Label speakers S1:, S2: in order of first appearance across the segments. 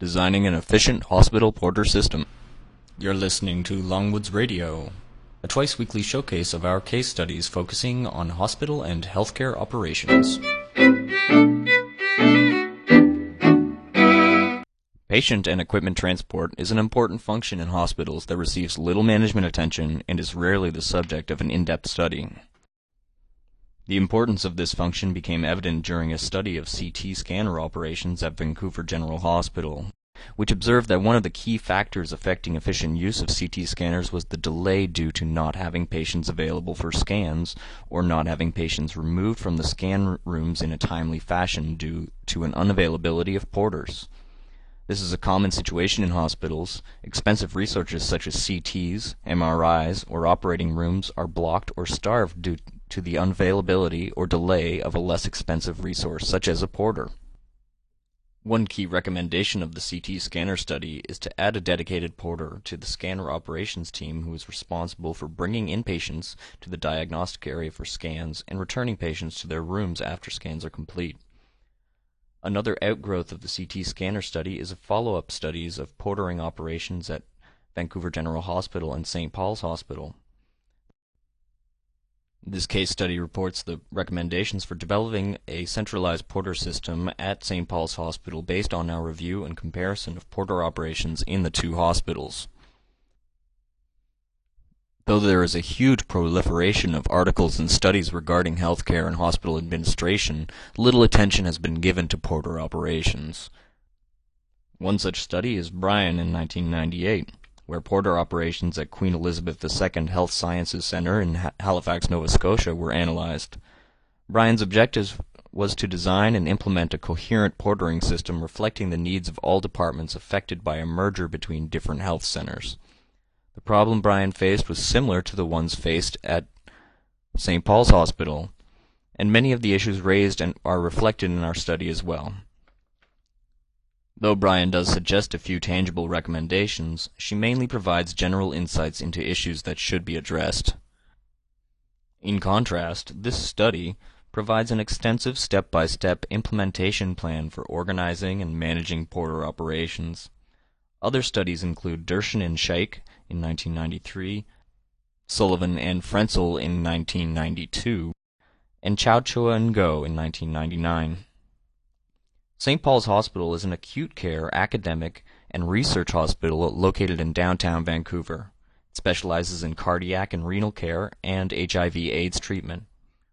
S1: Designing an Efficient Hospital Porter System. You're listening to Longwoods Radio, a twice weekly showcase of our case studies focusing on hospital and healthcare operations. Patient and equipment transport is an important function in hospitals that receives little management attention and is rarely the subject of an in-depth study. The importance of this function became evident during a study of CT scanner operations at Vancouver General Hospital, which observed that one of the key factors affecting efficient use of CT scanners was the delay due to not having patients available for scans or not having patients removed from the scan rooms in a timely fashion due to an unavailability of porters. This is a common situation in hospitals. Expensive resources such as CTs, MRIs, or operating rooms are blocked or starved due to the unavailability or delay of a less expensive resource such as a porter. One key recommendation of the CT scanner study is to add a dedicated porter to the scanner operations team who is responsible for bringing in patients to the diagnostic area for scans and returning patients to their rooms after scans are complete. Another outgrowth of the CT scanner study is a follow-up studies of portering operations at Vancouver General Hospital and St. Paul's Hospital. This case study reports the recommendations for developing a centralized porter system at St. Paul's Hospital based on our review and comparison of porter operations in the two hospitals. Though there is a huge proliferation of articles and studies regarding healthcare and hospital administration, little attention has been given to porter operations. One such study is Bryan in 1998, where porter operations at Queen Elizabeth II Health Sciences Centre in Halifax, Nova Scotia were analyzed. Bryan's objective was to design and implement a coherent portering system reflecting the needs of all departments affected by a merger between different health centers. The problem Bryan faced was similar to the ones faced at St. Paul's Hospital, and many of the issues raised and are reflected in our study as well. Though Bryan does suggest a few tangible recommendations, she mainly provides general insights into issues that should be addressed. In contrast, this study provides an extensive step-by-step implementation plan for organizing and managing porter operations. Other studies include Dershin and Shaikh in 1993, Sullivan and Frenzel in 1992, and Chowchua and Go in 1999. St. Paul's Hospital is an acute care, academic, and research hospital located in downtown Vancouver. It specializes in cardiac and renal care and HIV/AIDS treatment,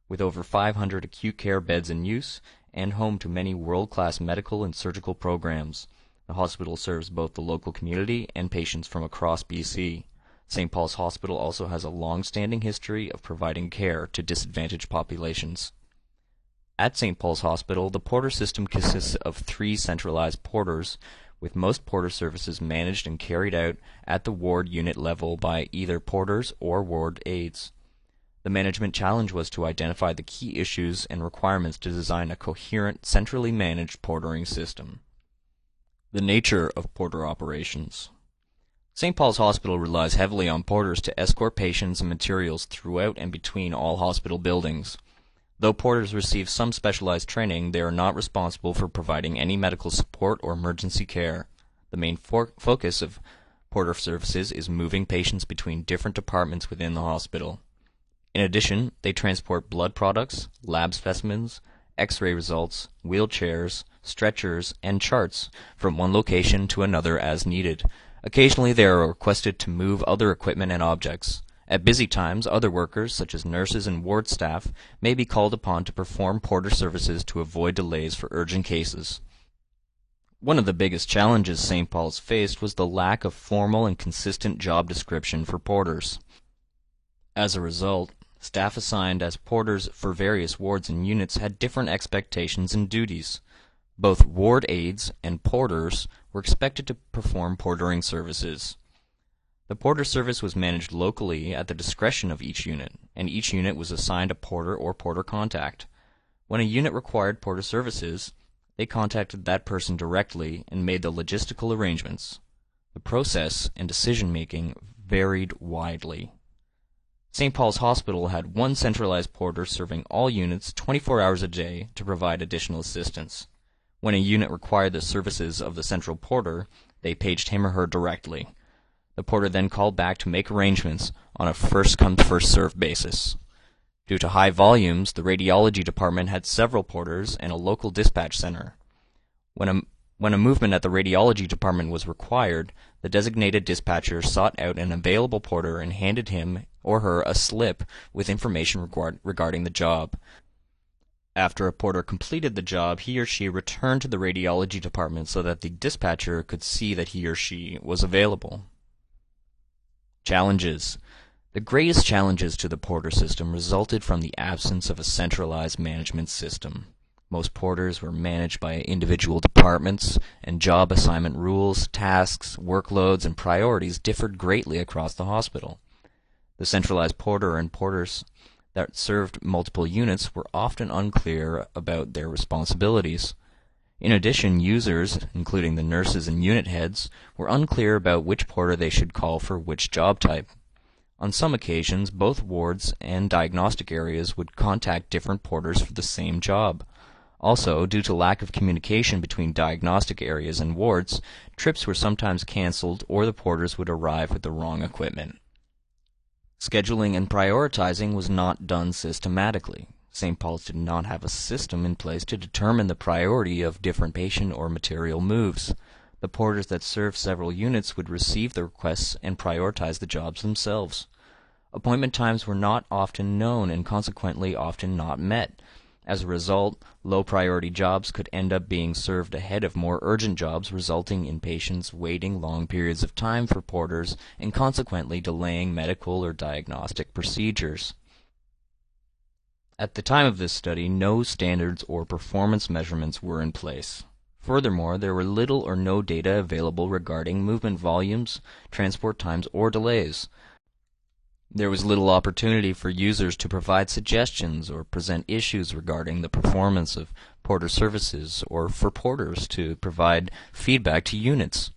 S1: with over 500 acute care beds in use and home to many world-class medical and surgical programs. The hospital serves both the local community and patients from across BC. St. Paul's Hospital also has a long-standing history of providing care to disadvantaged populations. At St. Paul's Hospital, the porter system consists of three centralized porters, with most porter services managed and carried out at the ward unit level by either porters or ward aides. The management challenge was to identify the key issues and requirements to design a coherent, centrally managed portering system. The nature of porter operations. St. Paul's Hospital relies heavily on porters to escort patients and materials throughout and between all hospital buildings. Though porters receive some specialized training, they are not responsible for providing any medical support or emergency care. The main focus of porter services is moving patients between different departments within the hospital. In addition, they transport blood products, lab specimens, X-ray results, wheelchairs, stretchers, and charts from one location to another as needed. Occasionally they are requested to move other equipment and objects. At busy times, other workers, such as nurses and ward staff, may be called upon to perform porter services to avoid delays for urgent cases. One of the biggest challenges St. Paul's faced was the lack of formal and consistent job description for porters. As a result, staff assigned as porters for various wards and units had different expectations and duties. Both ward aides and porters were expected to perform portering services. The porter service was managed locally at the discretion of each unit, and each unit was assigned a porter or porter contact. When a unit required porter services, they contacted that person directly and made the logistical arrangements. The process and decision making varied widely. St. Paul's Hospital had one centralized porter serving all units 24 hours a day to provide additional assistance. When a unit required the services of the central porter, they paged him or her directly. The porter then called back to make arrangements on a first-come first-served basis. Due to high volumes, the radiology department had several porters and a local dispatch center. When a, when a movement at the radiology department was required, the designated dispatcher sought out an available porter and handed him or her a slip with information regard, regarding the job. After a porter completed the job, he or she returned to the radiology department so that the dispatcher could see that he or she was available. Challenges The greatest challenges to the porter system resulted from the absence of a centralized management system. Most porters were managed by individual departments, and job assignment rules, tasks, workloads, and priorities differed greatly across the hospital. The centralized porter and porters that served multiple units were often unclear about their responsibilities. In addition, users, including the nurses and unit heads, were unclear about which porter they should call for which job type. On some occasions, both wards and diagnostic areas would contact different porters for the same job. Also, due to lack of communication between diagnostic areas and wards, trips were sometimes cancelled or the porters would arrive with the wrong equipment. Scheduling and prioritizing was not done systematically. St. Paul's did not have a system in place to determine the priority of different patient or material moves. The porters that served several units would receive the requests and prioritize the jobs themselves. Appointment times were not often known and consequently often not met. As a result, low priority jobs could end up being served ahead of more urgent jobs, resulting in patients waiting long periods of time for porters and consequently delaying medical or diagnostic procedures. At the time of this study, no standards or performance measurements were in place. Furthermore, there were little or no data available regarding movement volumes, transport times, or delays. There was little opportunity for users to provide suggestions or present issues regarding the performance of porter services or for porters to provide feedback to units.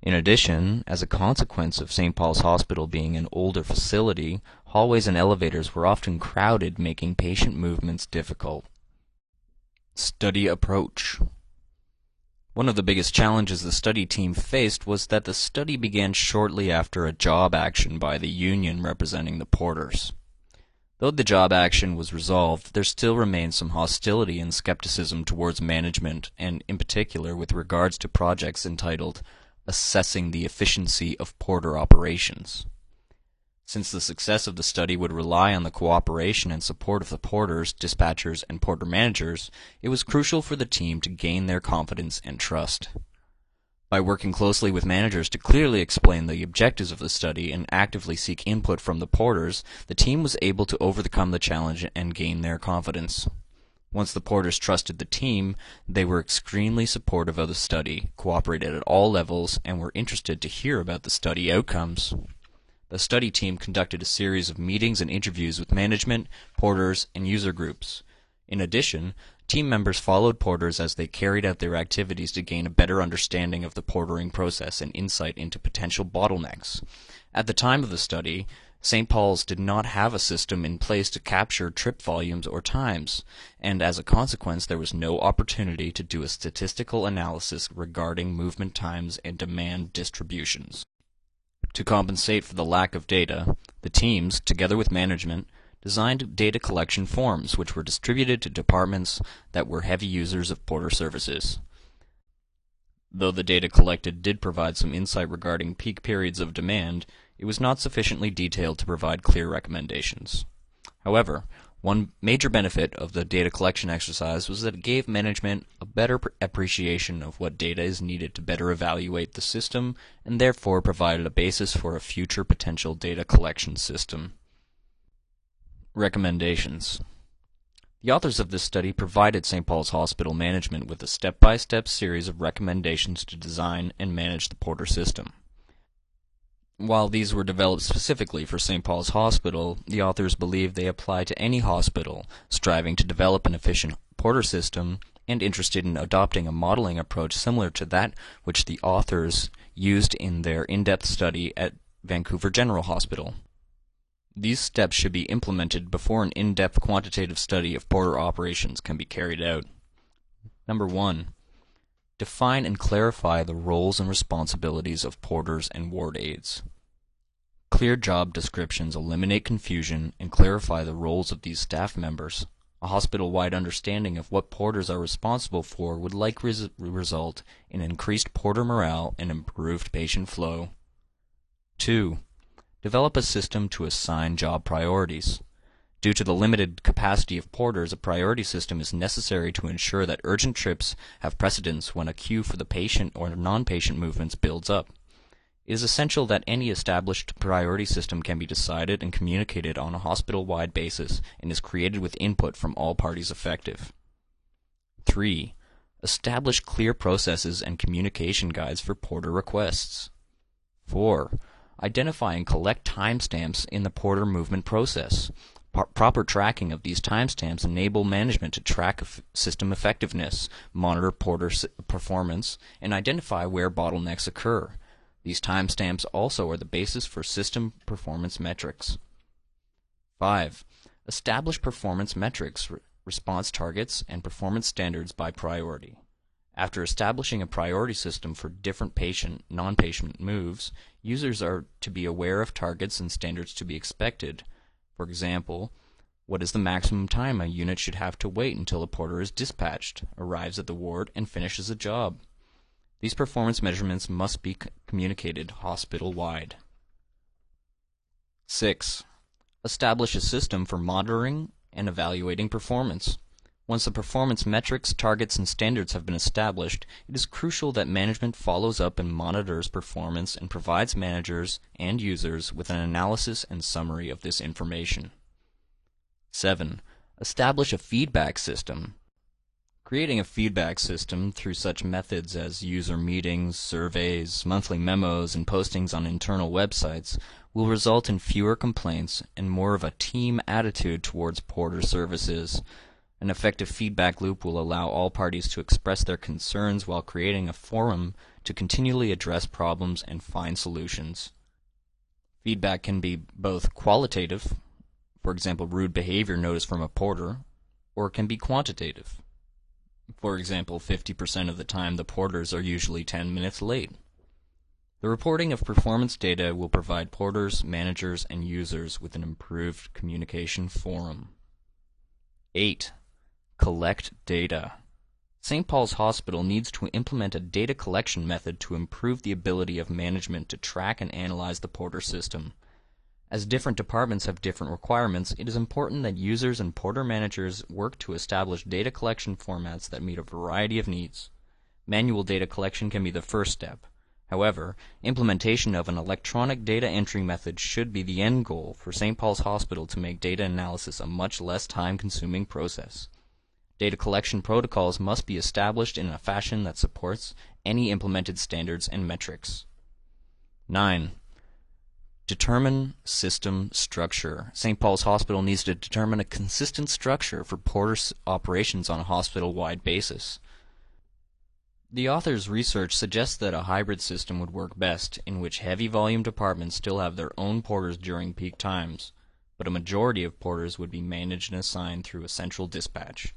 S1: In addition, as a consequence of St. Paul's Hospital being an older facility, hallways and elevators were often crowded, making patient movements difficult. Study approach. One of the biggest challenges the study team faced was that the study began shortly after a job action by the union representing the porters. Though the job action was resolved, there still remained some hostility and skepticism towards management, and in particular with regards to projects entitled Assessing the Efficiency of Porter Operations. Since the success of the study would rely on the cooperation and support of the porters, dispatchers, and porter managers, it was crucial for the team to gain their confidence and trust. By working closely with managers to clearly explain the objectives of the study and actively seek input from the porters, the team was able to overcome the challenge and gain their confidence. Once the porters trusted the team, they were extremely supportive of the study, cooperated at all levels, and were interested to hear about the study outcomes. The study team conducted a series of meetings and interviews with management, porters, and user groups. In addition, team members followed porters as they carried out their activities to gain a better understanding of the portering process and insight into potential bottlenecks. At the time of the study, St. Paul's did not have a system in place to capture trip volumes or times, and as a consequence there was no opportunity to do a statistical analysis regarding movement times and demand distributions. To compensate for the lack of data, the teams, together with management, designed data collection forms which were distributed to departments that were heavy users of porter services. Though the data collected did provide some insight regarding peak periods of demand, it was not sufficiently detailed to provide clear recommendations. However, one major benefit of the data collection exercise was that it gave management a better appreciation of what data is needed to better evaluate the system and therefore provided a basis for a future potential data collection system. Recommendations The authors of this study provided St. Paul's Hospital management with a step-by-step series of recommendations to design and manage the Porter system. While these were developed specifically for St. Paul's Hospital, the authors believe they apply to any hospital striving to develop an efficient porter system and interested in adopting a modeling approach similar to that which the authors used in their in-depth study at Vancouver General Hospital. These steps should be implemented before an in-depth quantitative study of porter operations can be carried out. Number 1. Define and clarify the roles and responsibilities of porters and ward aides. Clear job descriptions eliminate confusion and clarify the roles of these staff members. A hospital-wide understanding of what porters are responsible for would likely res result in increased porter morale and improved patient flow. 2. Develop a system to assign job priorities. Due to the limited capacity of porters, a priority system is necessary to ensure that urgent trips have precedence when a queue for the patient or non-patient movements builds up. It is essential that any established priority system can be decided and communicated on a hospital-wide basis and is created with input from all parties affected. 3. Establish clear processes and communication guides for porter requests. 4. Identify and collect timestamps in the porter movement process. Proper tracking of these timestamps enable management to track system effectiveness, monitor porter performance, and identify where bottlenecks occur. These timestamps also are the basis for system performance metrics. 5. Establish performance metrics, response targets, and performance standards by priority. After establishing a priority system for different patient, non-patient moves, users are to be aware of targets and standards to be expected. For example, what is the maximum time a unit should have to wait until a porter is dispatched, arrives at the ward, and finishes a job? These performance measurements must be communicated hospital-wide. 6. Establish a system for monitoring and evaluating performance. Once the performance metrics, targets, and standards have been established, it is crucial that management follows up and monitors performance and provides managers and users with an analysis and summary of this information. 7. Establish a feedback system. Creating a feedback system through such methods as user meetings, surveys, monthly memos, and postings on internal websites will result in fewer complaints and more of a team attitude towards porter services. An effective feedback loop will allow all parties to express their concerns while creating a forum to continually address problems and find solutions. Feedback can be both qualitative, for example, rude behavior noticed from a porter, or it can be quantitative for example, 50% of the time the porters are usually 10 minutes late. The reporting of performance data will provide porters, managers, and users with an improved communication forum. 8. Collect data. St. Paul's Hospital needs to implement a data collection method to improve the ability of management to track and analyze the porter system. As different departments have different requirements, it is important that users and porter managers work to establish data collection formats that meet a variety of needs. Manual data collection can be the first step. However, implementation of an electronic data entry method should be the end goal for St. Paul's Hospital to make data analysis a much less time-consuming process. Data collection protocols must be established in a fashion that supports any implemented standards and metrics. 9. Determine system structure. St. Paul's Hospital needs to determine a consistent structure for porter operations on a hospital-wide basis. The author's research suggests that a hybrid system would work best, in which heavy volume departments still have their own porters during peak times, but a majority of porters would be managed and assigned through a central dispatch.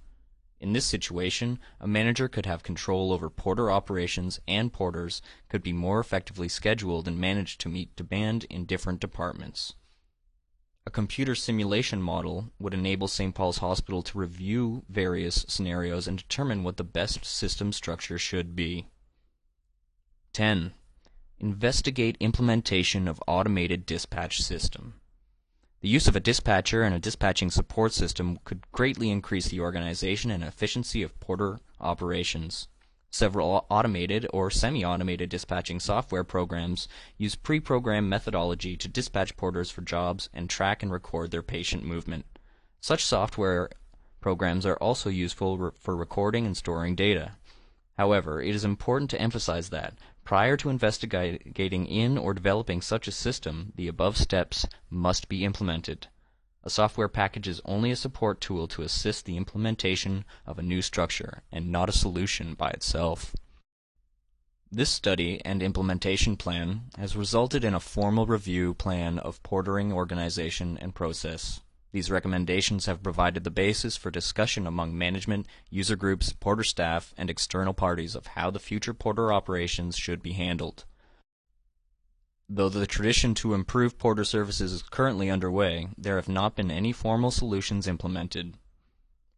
S1: In this situation, a manager could have control over porter operations and porters could be more effectively scheduled and managed to meet demand in different departments. A computer simulation model would enable St. Paul's Hospital to review various scenarios and determine what the best system structure should be. 10. Investigate implementation of automated dispatch system. The use of a dispatcher and a dispatching support system could greatly increase the organization and efficiency of porter operations. Several automated or semi-automated dispatching software programs use pre-programmed methodology to dispatch porters for jobs and track and record their patient movement. Such software programs are also useful for recording and storing data. However, it is important to emphasize that, Prior to investigating in or developing such a system, the above steps must be implemented. A software package is only a support tool to assist the implementation of a new structure, and not a solution by itself. This study and implementation plan has resulted in a formal review plan of portering organization and process. These recommendations have provided the basis for discussion among management, user groups, Porter staff, and external parties of how the future Porter operations should be handled. Though the tradition to improve Porter services is currently underway, there have not been any formal solutions implemented.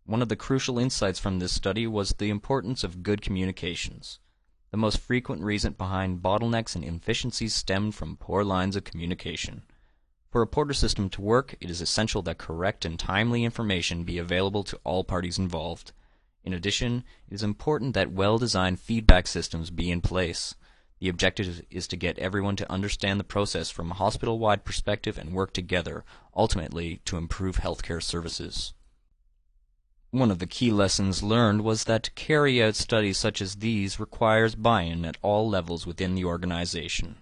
S1: One of the crucial insights from this study was the importance of good communications. The most frequent reason behind bottlenecks and inefficiencies stemmed from poor lines of communication. For a Porter system to work, it is essential that correct and timely information be available to all parties involved. In addition, it is important that well-designed feedback systems be in place. The objective is to get everyone to understand the process from a hospital-wide perspective and work together, ultimately to improve healthcare services. One of the key lessons learned was that to carry out studies such as these requires buy-in at all levels within the organization.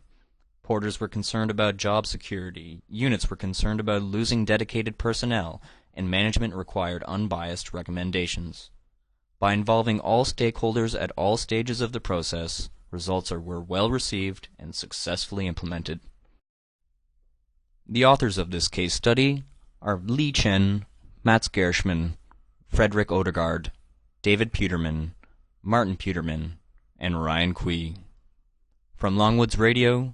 S1: Porters were concerned about job security, units were concerned about losing dedicated personnel, and management required unbiased recommendations. By involving all stakeholders at all stages of the process, results are, were well received and successfully implemented. The authors of this case study are Li Chen, Mats Gershman, Frederick Odegaard, David Peterman, Martin Puterman, and Ryan Kui. From Longwoods Radio,